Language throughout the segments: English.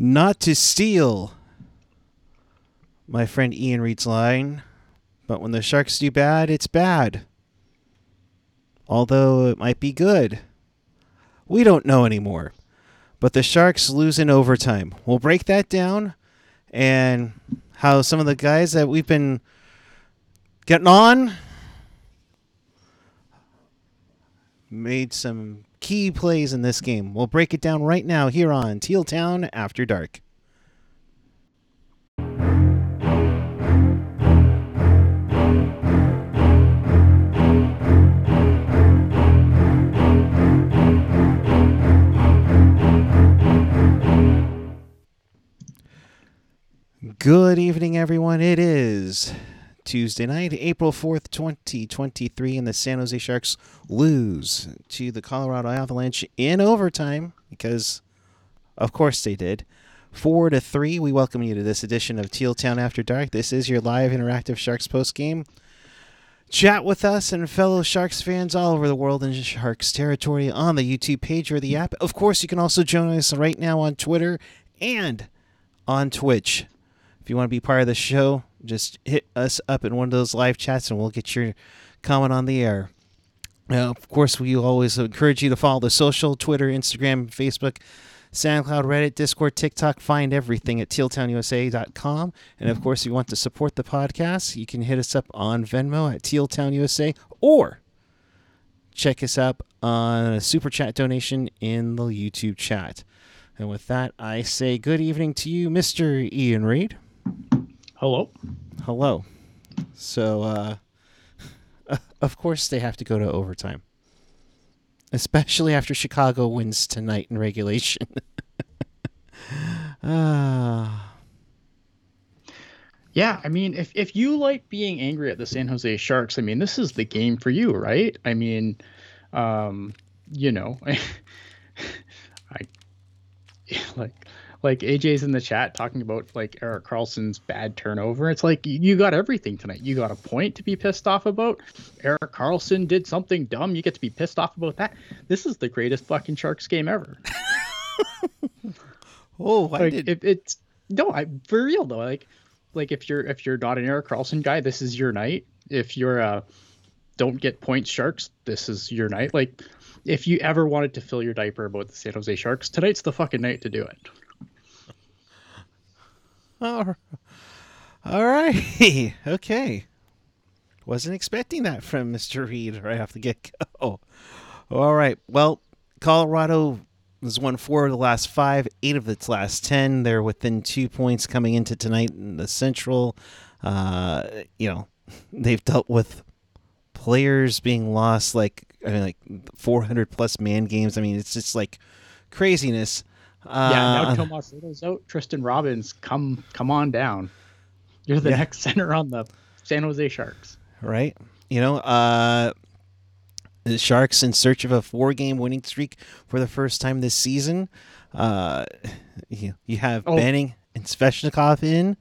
Not to steal my friend Ian Reid's line, but when the Sharks do bad, it's bad. Although it might be good. We don't know anymore. But the Sharks lose in overtime. We'll break that down and how some of the guys that we've been getting on made some key plays in this game. We'll break it down right now here on Teal Town After Dark. Good evening, everyone. It is Tuesday night, April 4th, 2023, and the San Jose Sharks lose to the Colorado Avalanche in overtime because, of course, they did. Four to three. We welcome you to this edition of Teal Town After Dark. This is your live interactive Sharks post game. Chat with us and fellow Sharks fans all over the world in Sharks territory on the YouTube page or the app. Of course, you can also join us right now on Twitter and on Twitch. If you want to be part of the show, just hit us up in one of those live chats and we'll get your comment on the air. Now, of course, we always encourage you to follow the social Twitter, Instagram, Facebook, SoundCloud, Reddit, Discord, TikTok. Find everything at tealtownusa.com. And of course, if you want to support the podcast, you can hit us up on Venmo at tealtownusa or check us out on a super chat donation in the YouTube chat. And with that, I say good evening to you, Mr. Ian Reid. Hello. Hello. So, uh, of course, they have to go to overtime, especially after Chicago wins tonight in regulation. Ah. Yeah, I mean, if if you like being angry at the San Jose Sharks, I mean, this is the game for you, right? I mean, um, you know, I, I like like AJ's in the chat talking about like Erik Karlsson's bad turnover. It's like you got everything tonight. You got a point to be pissed off about. Erik Karlsson did something dumb. You get to be pissed off about that. This is the greatest fucking Sharks game ever. oh, I like, did. If it's no, I for real though. Like, like if you're if you're not an Erik Karlsson guy, this is your night. If you're a don't get points Sharks, this is your night. Like, if you ever wanted to fill your diaper about the San Jose Sharks, tonight's the fucking night to do it. All right. okay. Wasn't expecting that from Mr. Reid right off the get go. All right. Well, Colorado has won four of the last five, eight of its last ten. They're within two points coming into tonight in the Central. Uh, you know, they've dealt with players being lost, like I mean, like 400 plus man games. I mean, it's just like craziness. Uh, yeah, now Tomas Hertl's out. Tristen Robins, come come on down. You're the yeah. next center on the San Jose Sharks. Right. You know, uh, the Sharks in search of a four game winning streak for the first time this season. Uh, you, you have oh. Benning and Svechnikov in.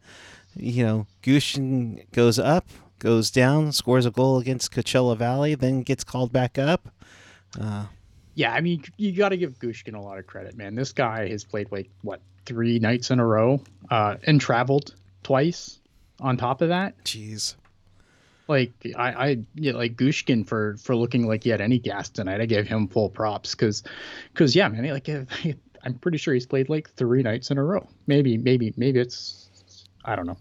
You know, Gushchin goes up, goes down, scores a goal against Coachella Valley, then gets called back up. Uh, yeah, I mean, you got to give Gushchin a lot of credit, man. This guy has played like what three nights in a row, uh, and traveled twice. On top of that, jeez. Like I, I yeah, like Gushchin for for looking like he had any gas tonight. I gave him full props because, because yeah, man, like I'm pretty sure he's played like three nights in a row. Maybe, maybe, maybe it's I don't know.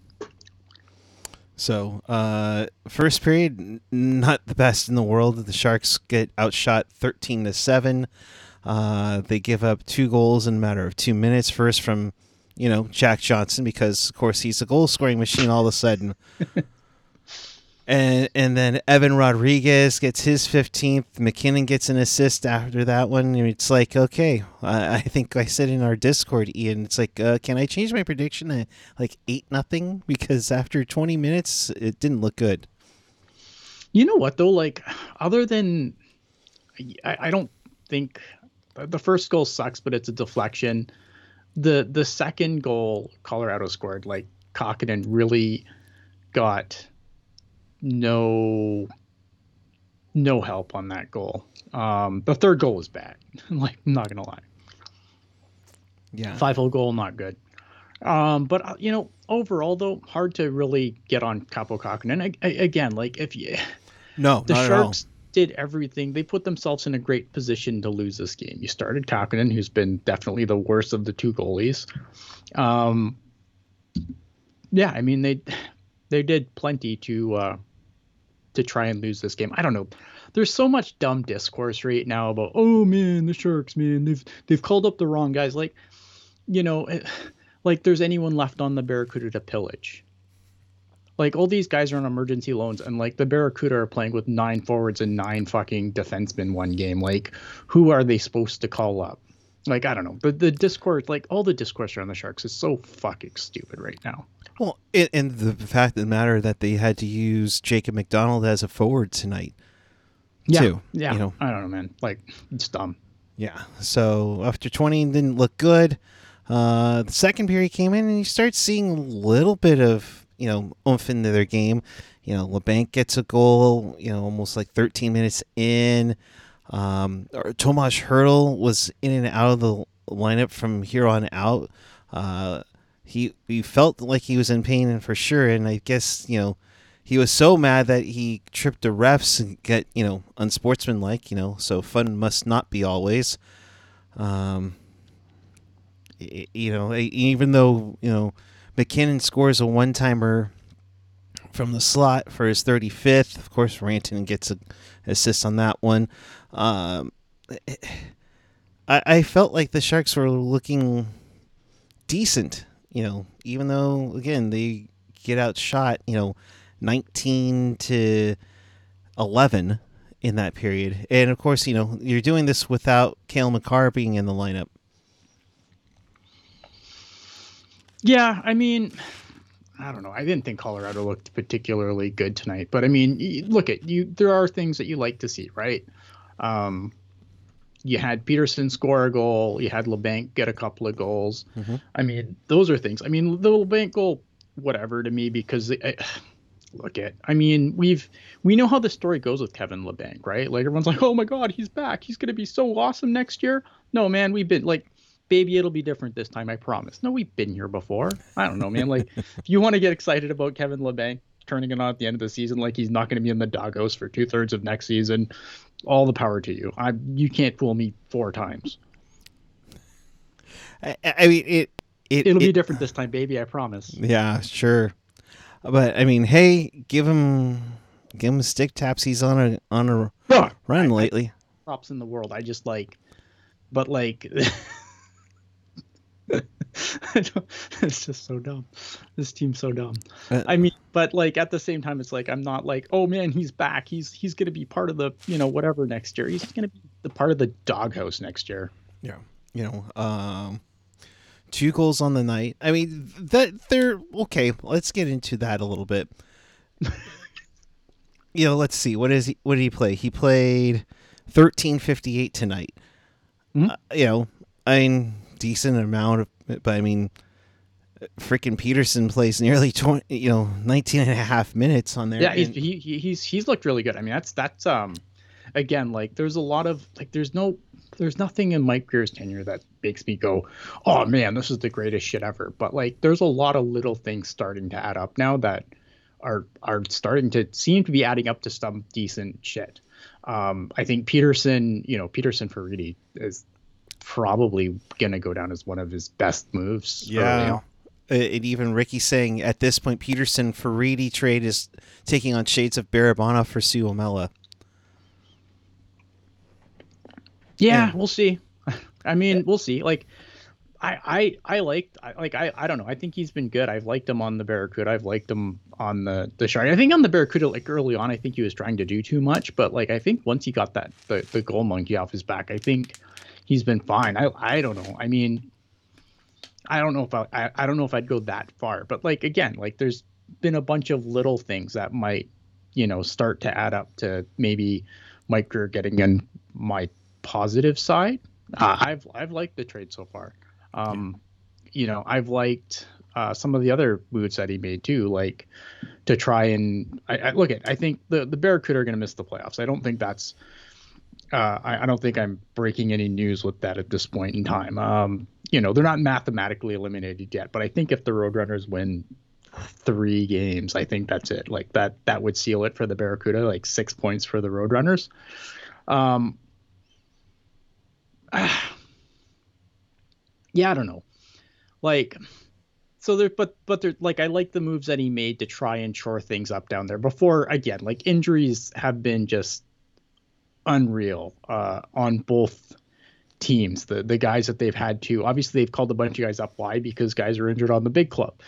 So, uh, first period, not the best in the world. The Sharks get outshot 13 to 7. Uh, they give up two goals in a matter of two minutes. First from, you know, Jack Johnson, because, of course, he's a goal scoring machine all of a sudden. and and then Evan Rodrigues gets his 15th. MacKinnon gets an assist after that one. It's like, okay, I think I said in our Discord, Ian, it's like, uh, can I change my prediction to like 8 nothing? Because after 20 minutes, it didn't look good. You know what, though? Like, other than, I, I don't think the first goal sucks, but it's a deflection. The the second goal Colorado scored, like Kahkonen really got no no help on that goal. Um, the third goal was bad. like, I'm not gonna lie. Yeah. Five hole goal, not good. Um, but uh, you know, overall though, hard to really get on Kaapo Kahkonen. I, I, again, like if you, no, the Sharks did everything. They put themselves in a great position to lose this game. You started Kahkonen, who's been definitely the worst of the two goalies. Um, yeah, I mean they they did plenty to uh, to try and lose this game. I don't know. There's so much dumb discourse right now about oh man, the Sharks, man, they've they've called up the wrong guys. Like, you know, eh, like there's anyone left on the Barracuda to pillage. Like all these guys are on emergency loans, and like the Barracuda are playing with nine forwards and nine fucking defensemen one game. Like, who are they supposed to call up? Like I don't know. But the discourse, like all the discourse around the Sharks, is so fucking stupid right now. Well, and, and the fact of the matter that they had to use Jacob MacDonald as a forward tonight. Yeah, too, yeah. you know. I don't know, man. Like it's dumb. Yeah. So after 20 didn't look good. Uh, the second period came in and you start seeing a little bit of, you know, oomph into their game. You know, Labanc gets a goal, you know, almost like 13 minutes in. Um, or Tomas Hertl was in and out of the lineup from here on out. Uh, he, he felt like he was in pain and for sure. And I guess, you know, he was so mad that he tripped the refs and get, you know, unsportsmanlike, you know, so fun must not be always. Um, you know, even though, you know, MacKinnon scores a one timer from the slot for his 35th. Of course, Rantanen gets an assist on that one. Um, I, I felt like the Sharks were looking decent, you know, even though, again, they get outshot, you know, 19 to 11 in that period. And of course, you know, you're doing this without Cale Makar being in the lineup. Yeah, I mean, I don't know. I didn't think Colorado looked particularly good tonight, but I mean, look at you. There are things that you like to see, right? Um, you had Peterson score a goal. You had Labanc get a couple of goals. Mhm. I mean, those are things. I mean, the Labanc goal, whatever to me, because I, look at. I mean, we've we know how the story goes with Kevin Labanc, right? Like everyone's like, oh my God, he's back. He's gonna be so awesome next year. No, man, we've been like baby, it'll be different this time, I promise. No, we've been here before. I don't know, man. Like, if you want to get excited about Kevin Labanc turning it on at the end of the season, like he's not going to be in the doghouse for two thirds of next season, all the power to you. I you can't fool me four times. I, I mean, it, it It'll it, be different this time, baby. I promise. Yeah, sure. But I mean, hey, give him give him stick taps. He's on a on a run lately. props in the world. I just like, but like, I it's just so dumb. This team's so dumb. Uh, I mean, but like at the same time, it's like I'm not like, oh man, he's back. He's he's gonna be part of the you know whatever next year. He's gonna be the part of the doghouse next year. Yeah, you know, um, two goals on the night. I mean, that they're okay. Let's get into that a little bit. you know, let's see. What is he? What did he play? He played thirteen fifty eight tonight. Mhm. Uh, you know, I mean, decent amount of, but I mean, freaking Peterson plays nearly twenty. You know, 19 and a half minutes on there. Yeah, he's, he, he he's he's looked really good. I mean, that's that's um, again, like there's a lot of like there's no there's nothing in Mike Grier's tenure that makes me go, oh man, this is the greatest shit ever. But like, there's a lot of little things starting to add up now that are are starting to seem to be adding up to some decent shit. Um, I think Peterson, you know, Peterson for Reedy is probably gonna go down as one of his best moves. Yeah. Uh, And even Ricky saying at this point, Peterson for Reedy trade is taking on shades of Barabanov for Suomela. Yeah, Yeah. we'll see. I mean, we'll see. Like, I, I, I liked, I, like, I, I don't know. I think he's been good. I've liked him on the Barracuda. I've liked him on the the Shark. I think on the Barracuda, like early on, I think he was trying to do too much. But like, I think once he got that the the goal monkey off his back, I think he's been fine. I, I don't know. I mean, I don't know if I, I, I don't know if I'd go that far. But like again, like there's been a bunch of little things that might, you know, start to add up to maybe Mike Grier getting in my positive side. Uh, I've I've liked the trade so far. Um, You know, I've liked uh, some of the other moves that he made too, like to try and I, I look at. I think the the Barracuda are going to miss the playoffs. I don't think that's. Uh, I, I, don't think I'm breaking any news with that at this point in time. Um, you know, they're not mathematically eliminated yet, but I think if the Roadrunners win three games, I think that's it. Like that, that would seal it for the Barracuda. Like six points for the Roadrunners. Um, yeah, I don't know. Like, so there, but but there, like I like the moves that he made to try and shore things up down there. Before again, like injuries have been just unreal uh, on both teams. The the guys that they've had to obviously they've called a bunch of guys up. Why? Because guys are injured on the big club.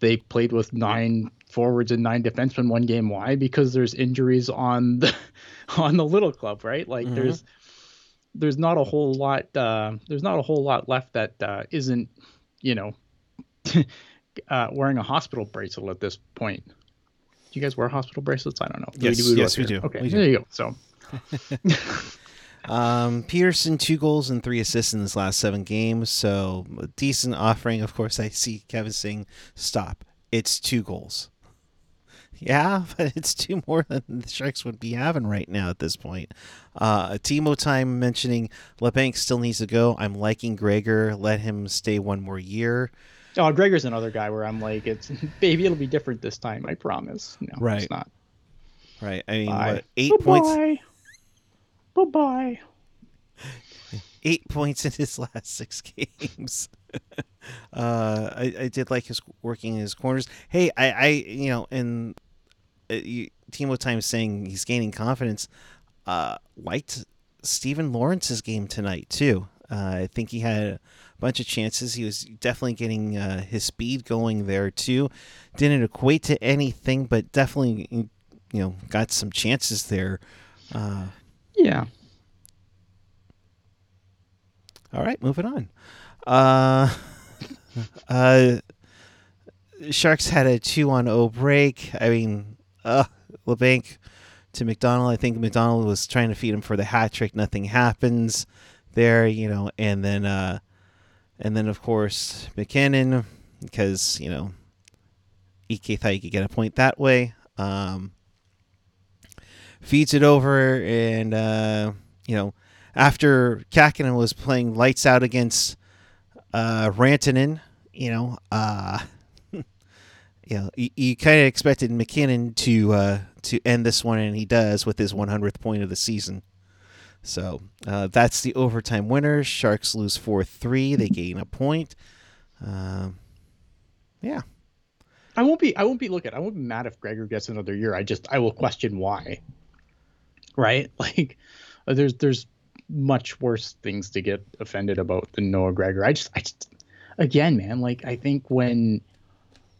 They played with nine forwards and nine defensemen one game. Why? Because there's injuries on the on the little club, right? Like mm-hmm. there's there's not a whole lot uh, there's not a whole lot left that uh, not you know uh, wearing a hospital bracelet at this point. Do you guys wear hospital bracelets? I don't know. Do yes, we do yes, we do. Okay, we do. there you go. So. Um, Peterson two goals and three assists in his last seven games, so decent offering. Of course, I see Kevin saying, "Stop! It's two goals." Yeah, but it's two more than the Sharks would be having right now at this point. Uh, Timo time mentioning Labanc still needs to go. I'm liking Gregor. Let him stay one more year. Oh, Gregor's another guy where I'm like, it's maybe it'll be different this time. I promise. No, right. it's not. Right. I mean, what, 8 Bye-bye. points. Bye bye. Eight points in his last six games. uh, I, I did like his working his corners. Hey, I, I you know, and uh, you, Timo Time saying he's gaining confidence. Uh, liked Steven Lorentz's game tonight too. Uh, I think he had a bunch of chances. He was definitely getting uh, his speed going there too. Didn't equate to anything, but definitely you know got some chances there. Uh, yeah. All right, moving on. Uh, uh, Sharks had a two on O break. I mean, uh, Labanc to MacDonald. I think MacDonald was trying to feed him for the hat trick. Nothing happens there, you know, and then uh, and then of course MacKinnon because you know Ike thought he could get a point that way. Um, feeds it over, and uh, you know after Kahkonen was playing lights out against uh, Rantanen, you know, uh, you know, you, you kind of expected MacKinnon to uh, to end this one, and he does with his 100th point of the season. So uh, that's the overtime winner. Sharks lose four three. They gain a point. Um, yeah. I won't be. I won't be. Look at. I won't be mad if Gregor gets another year. I just. I will question why. Right. Like, there's there's much worse things to get offended about than Noah Gregor. I just. I just. Again, man. Like I think when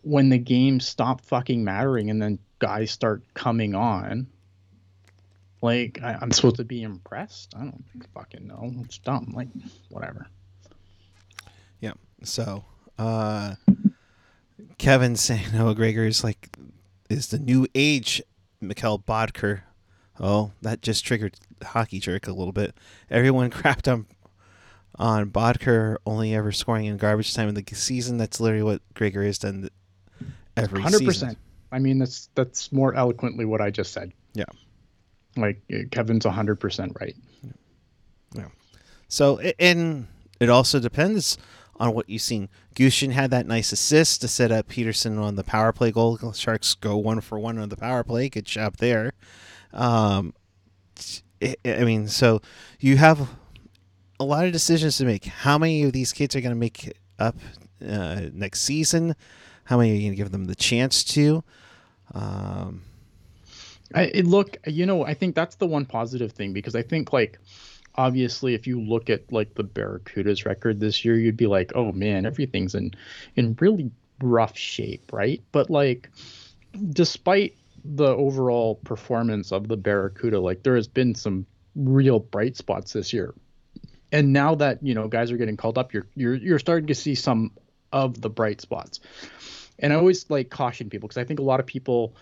when the game stopped fucking mattering and then guys start coming on like I, am supposed to be impressed. I don't fucking know. It's dumb. Like whatever. Yeah. So, uh, Kevin saying Noah Gregor is like is the new age Mikkel Boedker. Oh, that just triggered hockey jerk a little bit. Everyone crapped on on Boedker only ever scoring in garbage time in the season. That's literally what Gregor has done every 100%. season. I mean, that's that's more eloquently what I just said. Yeah. Like uh, Kevin's hundred percent right. Yeah. So and it also depends on what you've seen. Gushchin had that nice assist to set up Peterson on the power play goal. Sharks go one for one on the power play. Good job there. Um, I mean, so you have a lot of decisions to make. How many of these kids are going to make up uh, next season? How many are you going to give them the chance to? Um, I it look, you know, I think that's the one positive thing because I think like obviously if you look at like the Barracudas record this year, you'd be like, oh man, everything's in in really rough shape, right? But like despite the overall performance of the Barracuda, like there has been some real bright spots this year. And now that, you know, guys are getting called up, you're you're you're starting to see some of the bright spots. And I always like caution people because I think a lot of people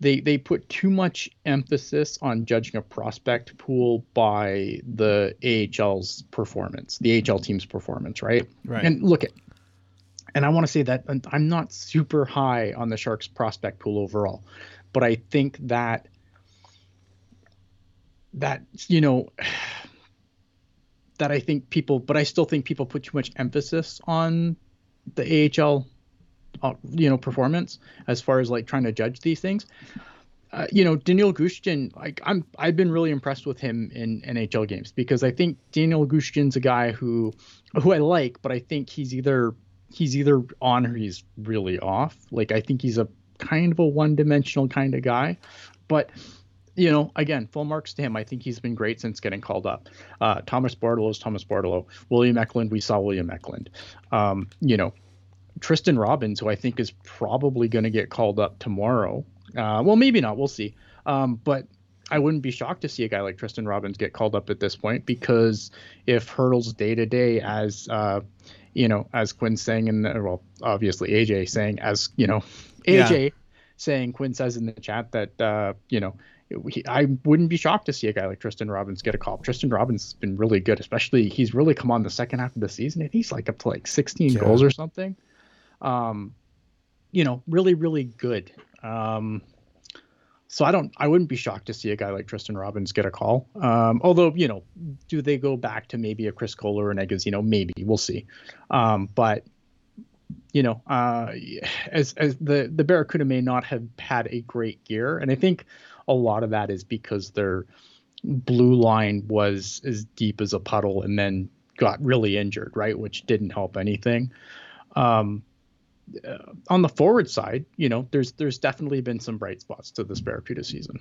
they they put too much emphasis on judging a prospect pool by the AHL's performance, the AHL team's performance, right? Right. And look at, and I want to say that I'm not super high on the Sharks prospect pool overall, but I think that that you know that I think people, but I still think people put too much emphasis on the AHL, uh, you know, performance as far as like trying to judge these things. Uh, you know, Daniel Gushchin, like I'm, I've been really impressed with him in NHL games because I think Daniel Gushchin's a guy who, who I like, but I think he's either he's either on or he's really off. Like I think he's a kind of a one-dimensional kind of guy, but you know, again, full marks to him. I think he's been great since getting called up. Uh, Thomas Bordeleau is Thomas Bordeleau. William Eklund, we saw William Eklund. Um, you know, Tristen Robins, who I think is probably going to get called up tomorrow. Uh, well, maybe not. We'll see. Um, but I wouldn't be shocked to see a guy like Tristen Robins get called up at this point because if Hertl's day to day, as uh, you know, as Quinn saying, and well, obviously AJ saying, as you know, AJ yeah. saying, Quinn says in the chat that uh, you know I wouldn't be shocked to see a guy like Tristen Robins get a call. Tristen Robins has been really good, especially he's really come on the second half of the season, and he's like up to like 16 yeah. goals or something. Um, you know, really, really good. Um, so I don't, I wouldn't be shocked to see a guy like Tristen Robins get a call. Um, although, you know, do they go back to maybe a Chris Kohler or an Agozzino? Maybe we'll see. Um, but you know, uh, as as the the Barracuda may not have had a great year, and I think a lot of that is because their blue line was as deep as a puddle and then got really injured, right? Which didn't help anything. Um, uh, on the forward side, you know, there's there's definitely been some bright spots to this Barracuda season.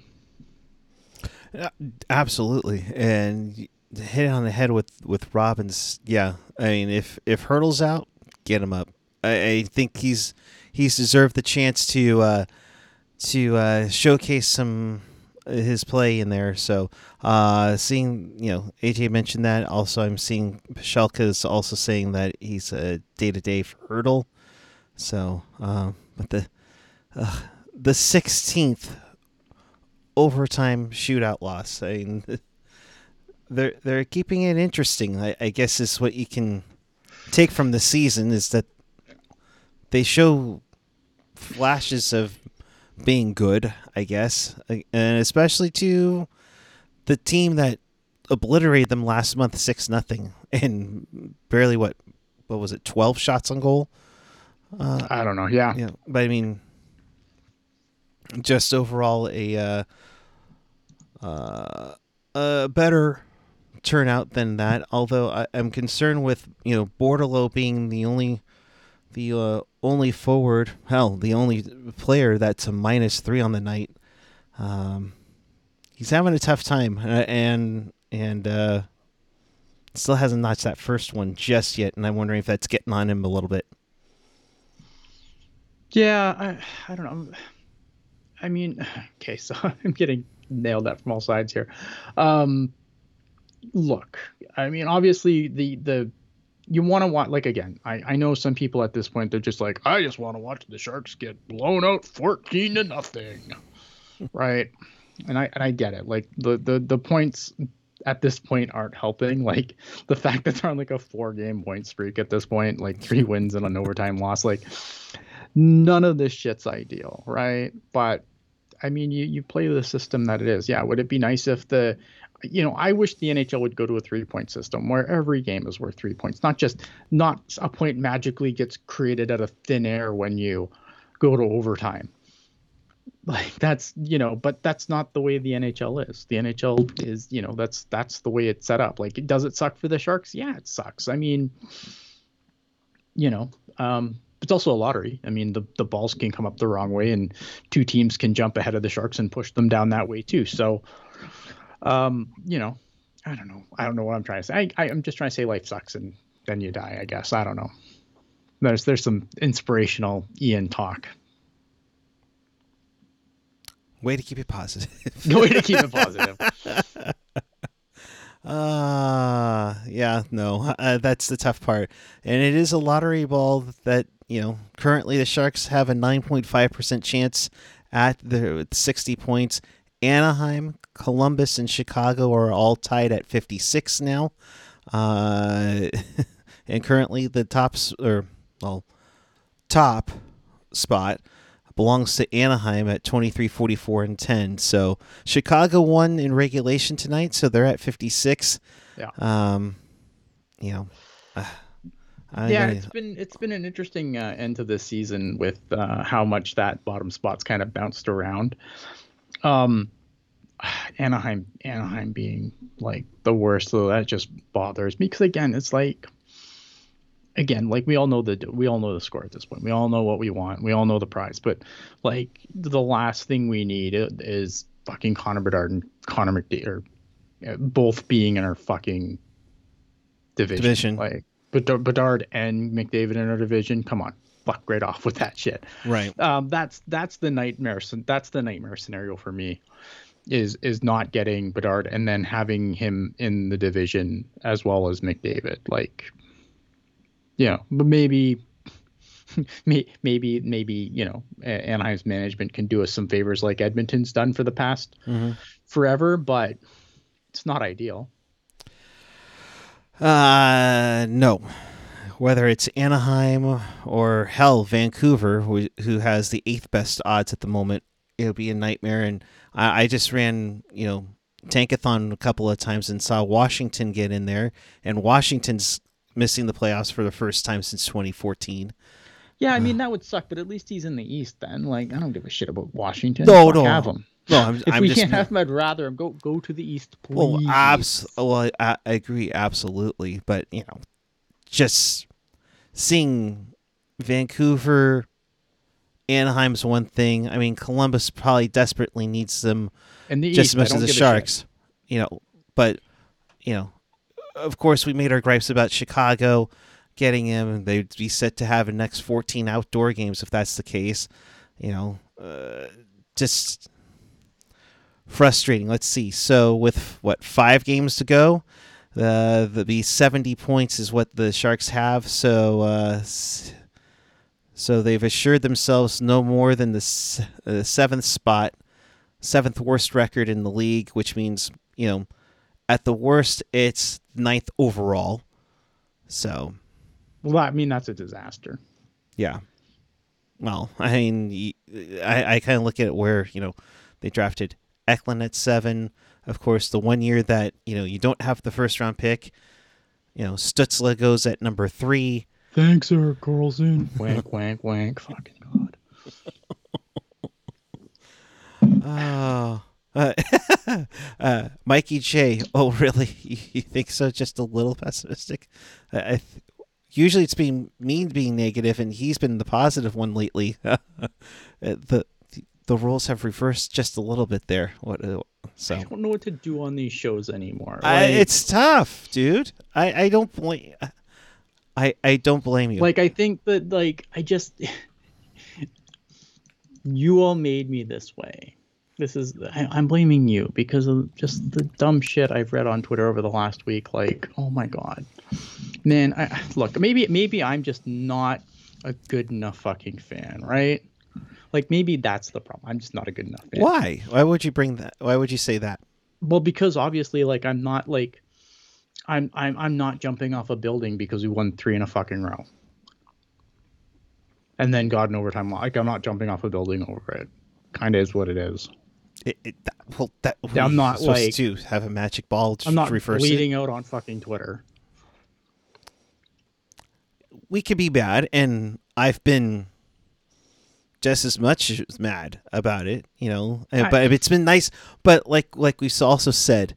Absolutely, and hit on the head with with Robins. Yeah, I mean, if if Hertl's out, get him up. I, I think he's he's deserved the chance to uh, to uh, showcase some uh, his play in there. So uh, seeing you know AJ mentioned that. Also, I'm seeing Pashelka is also saying that he's a day to day for Hertl. So, uh, but the uh, the 16th overtime shootout loss. I mean, they're they're keeping it interesting. I, I guess is what you can take from the season is that they show flashes of being good, I guess, and especially to the team that obliterated them last month six nothing and barely what what was it twelve shots on goal. Uh, I don't know. Yeah. Yeah, but I mean, just overall a uh, uh, a better turnout than that. Although I, am concerned with you know Bordeleau being the only the uh, only forward, hell, the only player that's a minus three on the night. Um, he's having a tough time, uh, and and uh, still hasn't notched that first one just yet. And I'm wondering if that's getting on him a little bit. Yeah, I I don't know. I mean, okay, so I'm getting nailed at from all sides here. Um, look, I mean, obviously the the you want to watch like again I, I know some people at this point they're just like i just want to watch the sharks get blown out 14 to nothing right and i and i get it like the the the points at this point aren't helping like the fact that they're on like a four game point streak at this point like three wins and an overtime loss like none of this shit's ideal right but I mean, you, you play the system that it is. Yeah, would it be nice if the you know, I wish the NHL would go to a three point system where every game is worth three points, not just not a point magically gets created out of thin air when you go to overtime. Like that's you know, but that's not the way the NHL is. The NHL is you know that's that's the way it's set up. Like, does it suck for the Sharks? Yeah, it sucks. I mean, you know, um, it's also a lottery. I mean, the the balls can come up the wrong way, and two teams can jump ahead of the Sharks and push them down that way too. So um, you know, I don't know. I don't know what I'm trying to say. I, I, am just trying to say life sucks and then you die. I guess I don't know. There's there's some inspirational Ian talk. Way to keep it positive. No way to keep it positive. Uh, yeah, no, uh, that's the tough part. And it is a lottery ball that, you know, currently the Sharks have a 9.5% chance at the 60 points. Anaheim, Columbus, and Chicago are all tied at 56 now. Uh, and currently the tops or well top spot belongs to Anaheim at 23, 44, and 10. So Chicago won in regulation tonight, so they're at 56. Yeah. Um, you know, uh, I yeah, it's been it's been an interesting uh, end to this season with uh, how much that bottom spot's kind of bounced around. Um, Anaheim, Anaheim being like the worst, so that just bothers me because again, it's like, again, like we all know the we all know the score at this point. We all know what we want. We all know the prize, but like the last thing we need is fucking Connor Bedard and Connor McDavid, or uh, both being in our fucking division. Division. Like Bedard, Bedard and McDavid in our division. Come on, fuck right off with that shit right. um, that's that's the nightmare. That's the nightmare scenario for me, is is not getting Bedard and then having him in the division as well as McDavid. Like, you know, but maybe, may- maybe maybe you know, Anaheim's management can do us some favors like Edmonton's done for the past hmm forever, but it's not ideal. Uh, no. Whether it's Anaheim or hell, Vancouver, who, who has the eighth best odds at the moment, it'll be a nightmare. And I, I just ran, you know, Tankathon a couple of times and saw Washington get in there, and Washington's missing the playoffs for the first time since 2014. Yeah, I mean that would suck, but at least he's in the East then. Like I don't give a shit about Washington. No, no. have him. No, I'm, If I'm we just. can't have him, I'd rather him go go to the East, please. well, abs- well, I, I agree, absolutely. But, you know, just seeing Vancouver, Anaheim's one thing. I mean, Columbus probably desperately needs them in the just East, as much as the give a shit. Sharks, you know. But you know, of course, we made our gripes about Chicago getting him. They'd be set to have the next 14 outdoor games if that's the case. You know, uh, just frustrating. Let's see. So with what five games to go, uh, the the 70 points is what the Sharks have. So. Uh, so they've assured themselves no more than the s- uh, seventh spot seventh worst record in the league, which means, you know, at the worst, it's ninth overall. So, Well, I mean that's a disaster. yeah. Well, I mean, I, I kind of look at it where, you know, they drafted Eklund at seven. Of course, the one year that, you know, you don't have the first round pick, you know, Stützle goes at number three. Thanks, Erik Karlsson. wank, wank, wank. Fucking god. Oh. Uh, uh, Mikey J. Oh, really? You, you think so? Just a little pessimistic? I, I th- usually it's been me being negative, and he's been the positive one lately. Uh, the the roles have reversed just a little bit there. What? Uh, so I don't know what to do on these shows anymore. I, it's tough, dude. I, I don't blame. I I don't blame you. like I think that like I just you all made me this way. This is I, I'm blaming you because of just the dumb shit I've read on Twitter over the last week. Like, oh my god, man. I look maybe maybe I'm just not a good enough fucking fan, right? Like maybe that's the problem. I'm just not a good enough fan. Why? Why would you bring that? Why would you say that? Well, because obviously, like I'm not like I'm I'm I'm not jumping off a building because we won three in a fucking row. And then God in overtime, like I'm not jumping off a building over it. Kind of is what it is. It, it, that, well, that I'm not, supposed like- to have a magic ball. To I'm not reverse it? out on fucking Twitter. we could be bad, and I've been just as much as mad about it, you know. I- but it's been nice. But like like we also said,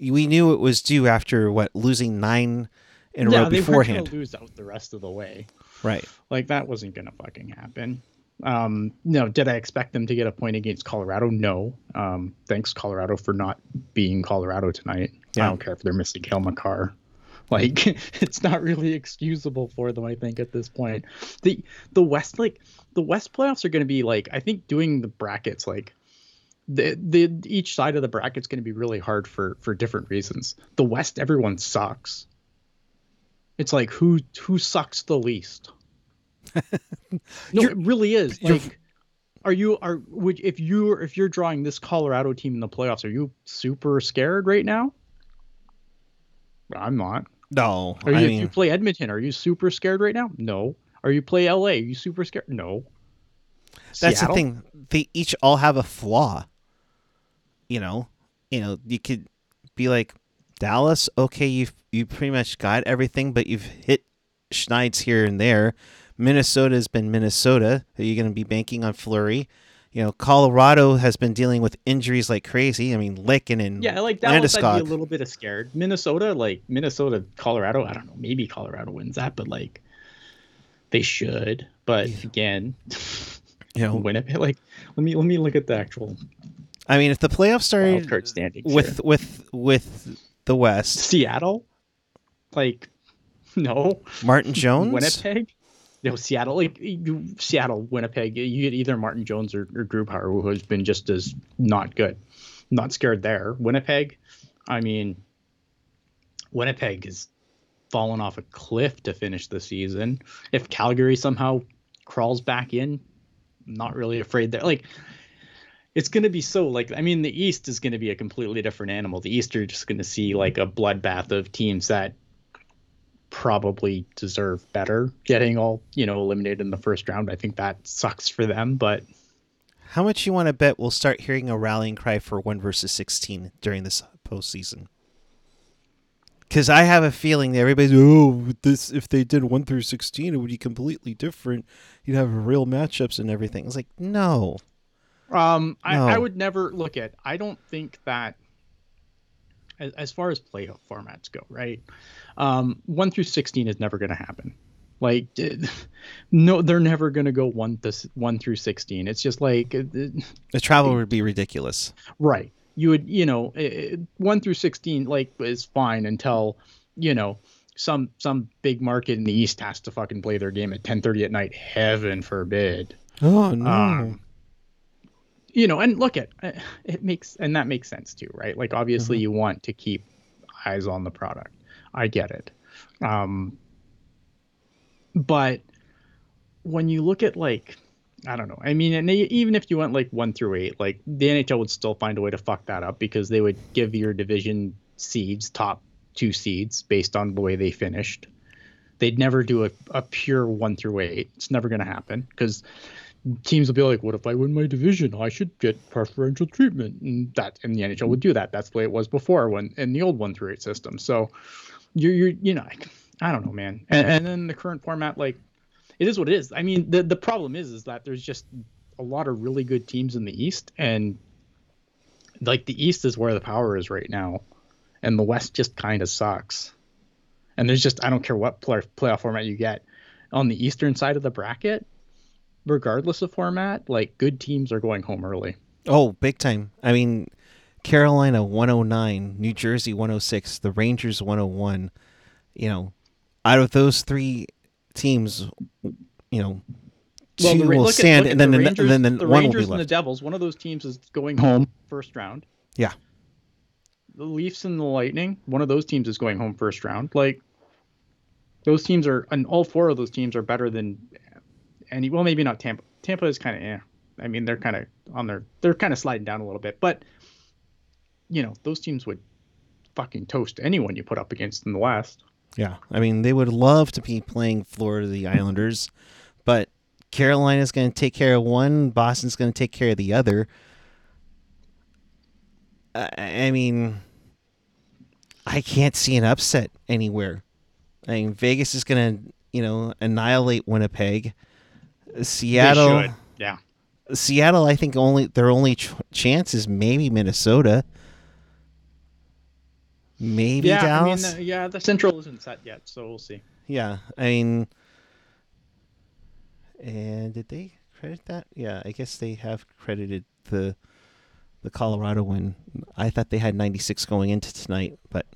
we knew it was due after what losing nine in a yeah, row they were beforehand, gonna lose out the rest of the way. right? Like that wasn't gonna fucking happen. Um, no, did I expect them to get a point against Colorado? No. Um, thanks Colorado for not being Colorado tonight. Yeah. I don't care if they're missing Cale Makar. Like it's not really excusable for them, I think, at this point. The the West like the West playoffs are gonna be like I think doing the brackets like the, the each side of the bracket's going to be really hard for for different reasons. The West, everyone sucks. It's like who who sucks the least. no, You're- it really is. Like, are you are would if you if you're drawing this Colorado team in the playoffs, are you super scared right now? I'm not. No, Are you, I if you play Edmonton, are you super scared right now? No. Are you play LA? Are you super scared? No. That's Seattle? the thing. They each all have a flaw. You know, you know, you could be like Dallas. Okay, you've you pretty much got everything, but you've hit schneid's here and there. Minnesota's been Minnesota. Are you going to be banking on Fleury? You know, Colorado has been dealing with injuries like crazy. I mean, Lickin and Yeah, like Dallas, I'd be a little bit of scared. Minnesota, like Minnesota, Colorado, I don't know. Maybe Colorado wins that, but like they should. But again, you know, Winnipeg. Like let me let me look at the actual I mean, if the playoffs started with here. with with the West, Seattle, like no Martin Jones, Winnipeg. No, Seattle, like you, Seattle, Winnipeg. You get either Martin Jones or, or Grubauer, who has been just as not good. Not scared there. Winnipeg, I mean, Winnipeg has fallen off a cliff to finish the season. If Calgary somehow crawls back in, not really afraid there. Like, it's going to be so like I mean, the East is going to be a completely different animal. The East are just going to see like a bloodbath of teams that probably deserve better getting all you know eliminated in the first round. I think that sucks for them, but How much you want to bet we'll start hearing a rallying cry for one versus sixteen during this postseason? Because I have a feeling that everybody's oh this if they did one through sixteen it would be completely different. You'd have real matchups and everything. It's like no, Um, I, I would never look at. I don't think that, as, as far as playoff formats go, right? Um, one through sixteen is never going to happen. Like, no, they're never going to go one to one through sixteen. It's just like, uh, the travel would be ridiculous. right? You would, you know, eh, one through sixteen like is fine until, you know, some some big market in the East has to fucking play their game at ten thirty at night. Heaven forbid. Oh no, Um, you know, and look at uh, it makes and that makes sense too, right? Like obviously you want to keep eyes on the product. I get it. Um, but when you look at like I don't know. I mean, and they, even if you went like one through eight, like the NHL would still find a way to fuck that up because they would give your division seeds top two seeds based on the way they finished. They'd never do a, a pure one through eight. It's never going to happen because teams will be like, "What if I win my division? I should get preferential treatment." And that and the NHL would do that. That's the way it was before when in the old one through eight system. So you're you're you know I don't know, man. And, and then the current format, like it is what it is. I mean, the the problem is is that there's just a lot of really good teams in the East, and like the East is where the power is right now, and the West just kind of sucks. And there's just I don't care what play, playoff format you get on the Eastern side of the bracket regardless of format, like good teams are going home early. Oh, big time. I mean, Carolina 109, New Jersey 106, the Rangers 101. You know, out of those three teams, you know, two the will stand, at and then the Rangers, then the, the one Rangers will be and the. Devils. One of those teams is going home first round. Yeah. The Leafs and the Lightning. One of those teams is going home first round. Like those teams are, and all four of those teams are better than any. Well, maybe not Tampa. Tampa is kind of, eh. I mean, they're kind of on their, they're kind of sliding down a little bit, but you know, those teams would fucking toast anyone you put up against in the West. Yeah, I mean, they would love to be playing Florida the Islanders, but Carolina's going to take care of one, Boston's going to take care of the other. I mean, I can't see an upset anywhere. I mean, Vegas is going to, you know, annihilate Winnipeg. Seattle. Yeah. Seattle, I think only their only ch- chance is maybe Minnesota, maybe Yeah. Dallas. I mean, uh, yeah, the Central isn't set yet, so we'll see. Yeah, I mean, and did they credit that? Yeah, I guess they have credited the the Colorado win. I thought they had 96 going into tonight, but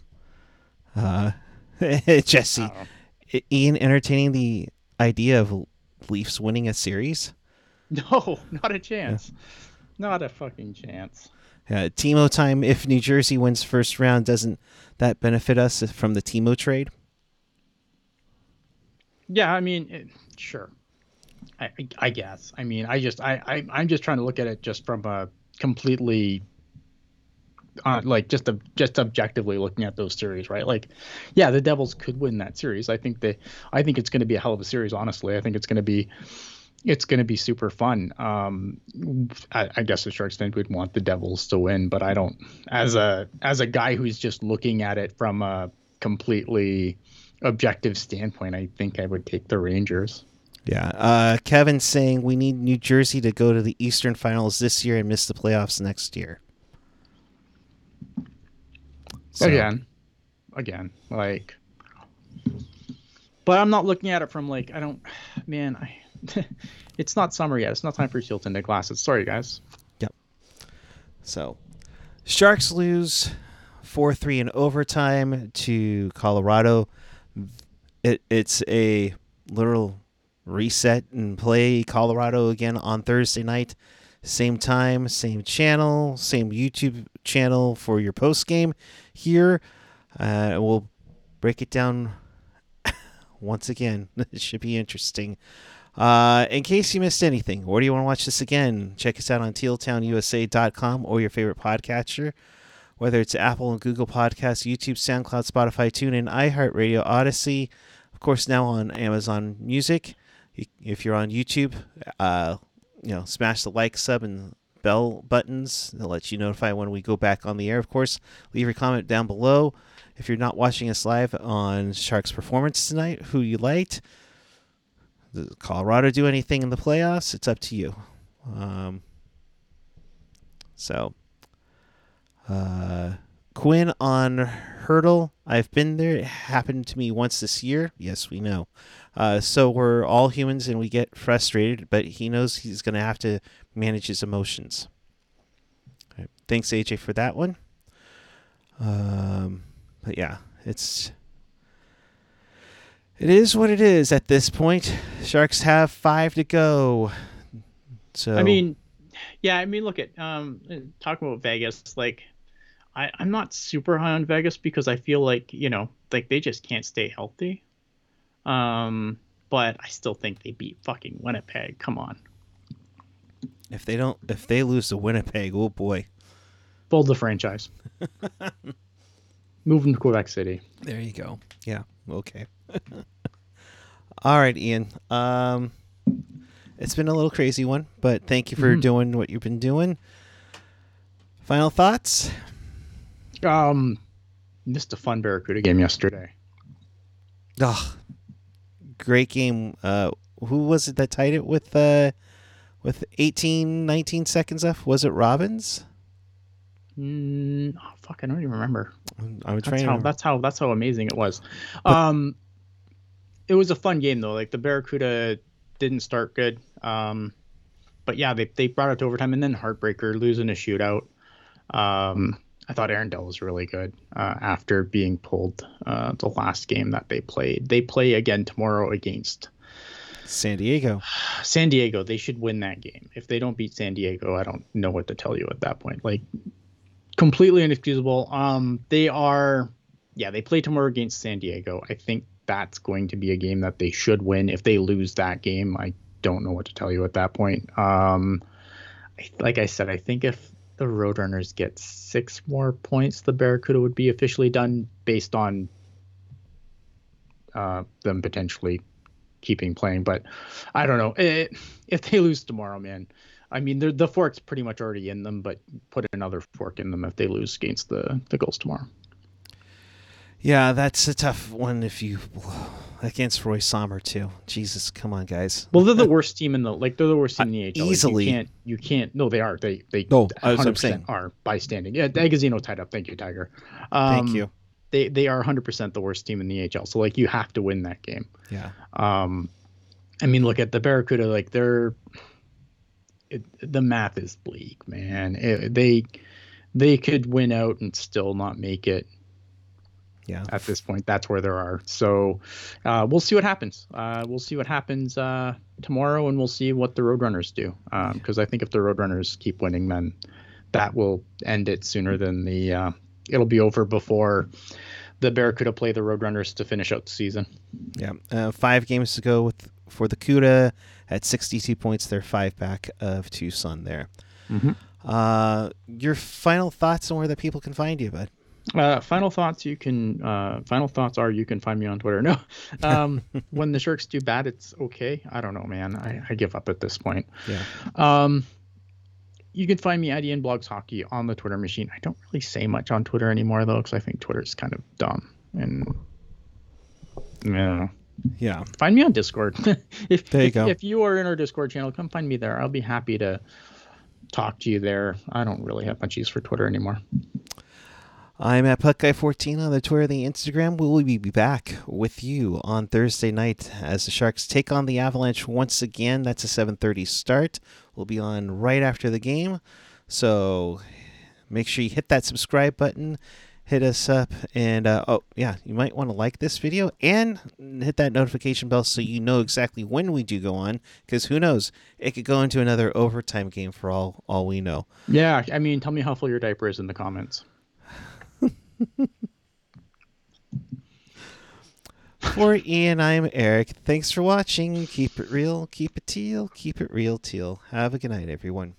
uh, Jesse, I don't know. I- Ian entertaining the idea of Leafs winning a series. No, not a chance. Not a fucking chance. Uh, Timo time. If New Jersey wins first round, doesn't that benefit us from the Timo trade? Yeah, I mean, it, sure. I, I, I guess. I mean, I just, I, I, I'm just trying to look at it just from a completely, uh, like just a, just objectively looking at those series, right? Like, yeah, the Devils could win that series. I think they, I think it's going to be a hell of a series. Honestly, I think it's going to be, it's going to be super fun. Um, I, I, guess the Sharks fans would want the Devils to win, but I don't. As a as a guy who's just looking at it from a completely objective standpoint, I think I would take the Rangers. Yeah. Uh, Kevin's saying we need New Jersey to go to the Eastern Finals this year and miss the playoffs next year. So. Again, again, like, but I'm not looking at it from like I don't, man, I it's not summer yet. It's not time for Shield tinted glasses. Sorry, guys. Yep. So, Sharks lose four three in overtime to Colorado. It it's a literal reset and play Colorado again on Thursday night. Same time, same channel, same YouTube channel for your post game here. Uh, we'll break it down once again. it should be interesting. Uh, in case you missed anything, or do you want to watch this again, check us out on tealtownusa.com or your favorite podcatcher, whether it's Apple and Google Podcasts, YouTube, SoundCloud, Spotify, TuneIn, iHeartRadio, Odyssey, of course, now on Amazon Music. If you're on YouTube, uh, you know, smash the like, sub, and bell buttons. They'll let you notify when we go back on the air. Of course, leave your comment down below. If you're not watching us live on Sharks Performance tonight, who you liked, does Colorado do anything in the playoffs? It's up to you. Um, so, uh, Quinn on Hertl. I've been there. It happened to me once this year. Yes, we know. Uh, so we're all humans and we get frustrated, but he knows he's going to have to manage his emotions. Right. Thanks, AJ, for that one. Um, but yeah, it's it is what it is at this point. Sharks have five to go. So I mean, yeah, I mean, look at um, talking about Vegas. Like, I I'm not super high on Vegas because I feel like you know, like they just can't stay healthy. Um, but I still think they beat fucking Winnipeg. Come on. If they don't, if they lose to Winnipeg, oh boy. Fold the franchise. Move them to Quebec City. There you go. Yeah. Okay. All right, Ian. Um, it's been a little crazy one, but thank you for mm-hmm. doing what you've been doing. Final thoughts? Um, missed a fun Barracuda game yesterday. Oh, great game. Uh, who was it that tied it with uh, with 18, 19 seconds left? Was it Robins? Mm, oh, fuck, I don't even remember. I was trying. That's how, that's how that's how amazing it was. Um, it was a fun game though. Like the Barracuda didn't start good. Um, but yeah, they they brought it to overtime and then heartbreaker losing a shootout. Um, I thought Aaron Dell was really good uh, after being pulled uh, the last game that they played. They play again tomorrow against San Diego. San Diego. They should win that game. If they don't beat San Diego, I don't know what to tell you at that point. Like completely inexcusable. Um, they are, yeah, they play tomorrow against San Diego. I think that's going to be a game that they should win. If they lose that game, I don't know what to tell you at that point. Um, like I said, I think if the Roadrunners get six more points, the Barracuda would be officially done based on uh, them potentially keeping playing. But I don't know. It, if they lose tomorrow, man, I mean, the fork's pretty much already in them, but put another fork in them if they lose against the, the Gulls tomorrow. Yeah, that's a tough one if you against Roy Sommer too. Jesus, come on, guys. Well, they're the worst team in the like they're the worst team in the AHL. Easily, you can't you can't. No, they are. They they no, hundred percent are by standing. Yeah, Agozzino tied up. Thank you, Tiger. Um, Thank you. They they are hundred percent the worst team in the AHL. So like you have to win that game. Yeah. Um, I mean, look at the Barracuda. Like they're it, the math is bleak, man. It, they they could win out and still not make it yeah. At this point, that's where there are. So uh, we'll see what happens. Uh, we'll see what happens uh, tomorrow, and we'll see what the Roadrunners do. Because um, I think if the Roadrunners keep winning, then that will end it sooner than the. Uh, it'll be over before the Barracuda play the Roadrunners to finish out the season. Yeah, uh, five games to go with for the Cuda at 62 points. They're five back of Tucson there. Mm-hmm. Uh, your final thoughts on where the people can find you, bud? Uh, final thoughts. You can. Uh, final thoughts are you can find me on Twitter. No, um, when the Sharks do bad, it's okay. I don't know, man. I, I give up at this point. Yeah. Um, you can find me at Ian Blogs Hockey on the Twitter machine. I don't really say much on Twitter anymore though, because I think Twitter's kind of dumb and yeah. Yeah. Find me on Discord. if, There you if, go. if you are in our Discord channel, come find me there. I'll be happy to talk to you there. I don't really have much use for Twitter anymore. I'm at PuckGuy14 on the Twitter, the Instagram. We will be back with you on Thursday night as the Sharks take on the Avalanche once again. That's a 7:30 start. We'll be on right after the game, so make sure you hit that subscribe button, hit us up, and uh, oh yeah, you might want to like this video and hit that notification bell so you know exactly when we do go on. Because who knows, it could go into another overtime game for all all we know. Yeah, I mean, tell me how full your diaper is in the comments. For Ian, I'm Erik. Thanks for watching. Keep it real, keep it teal, keep it real teal. Have a good night, everyone.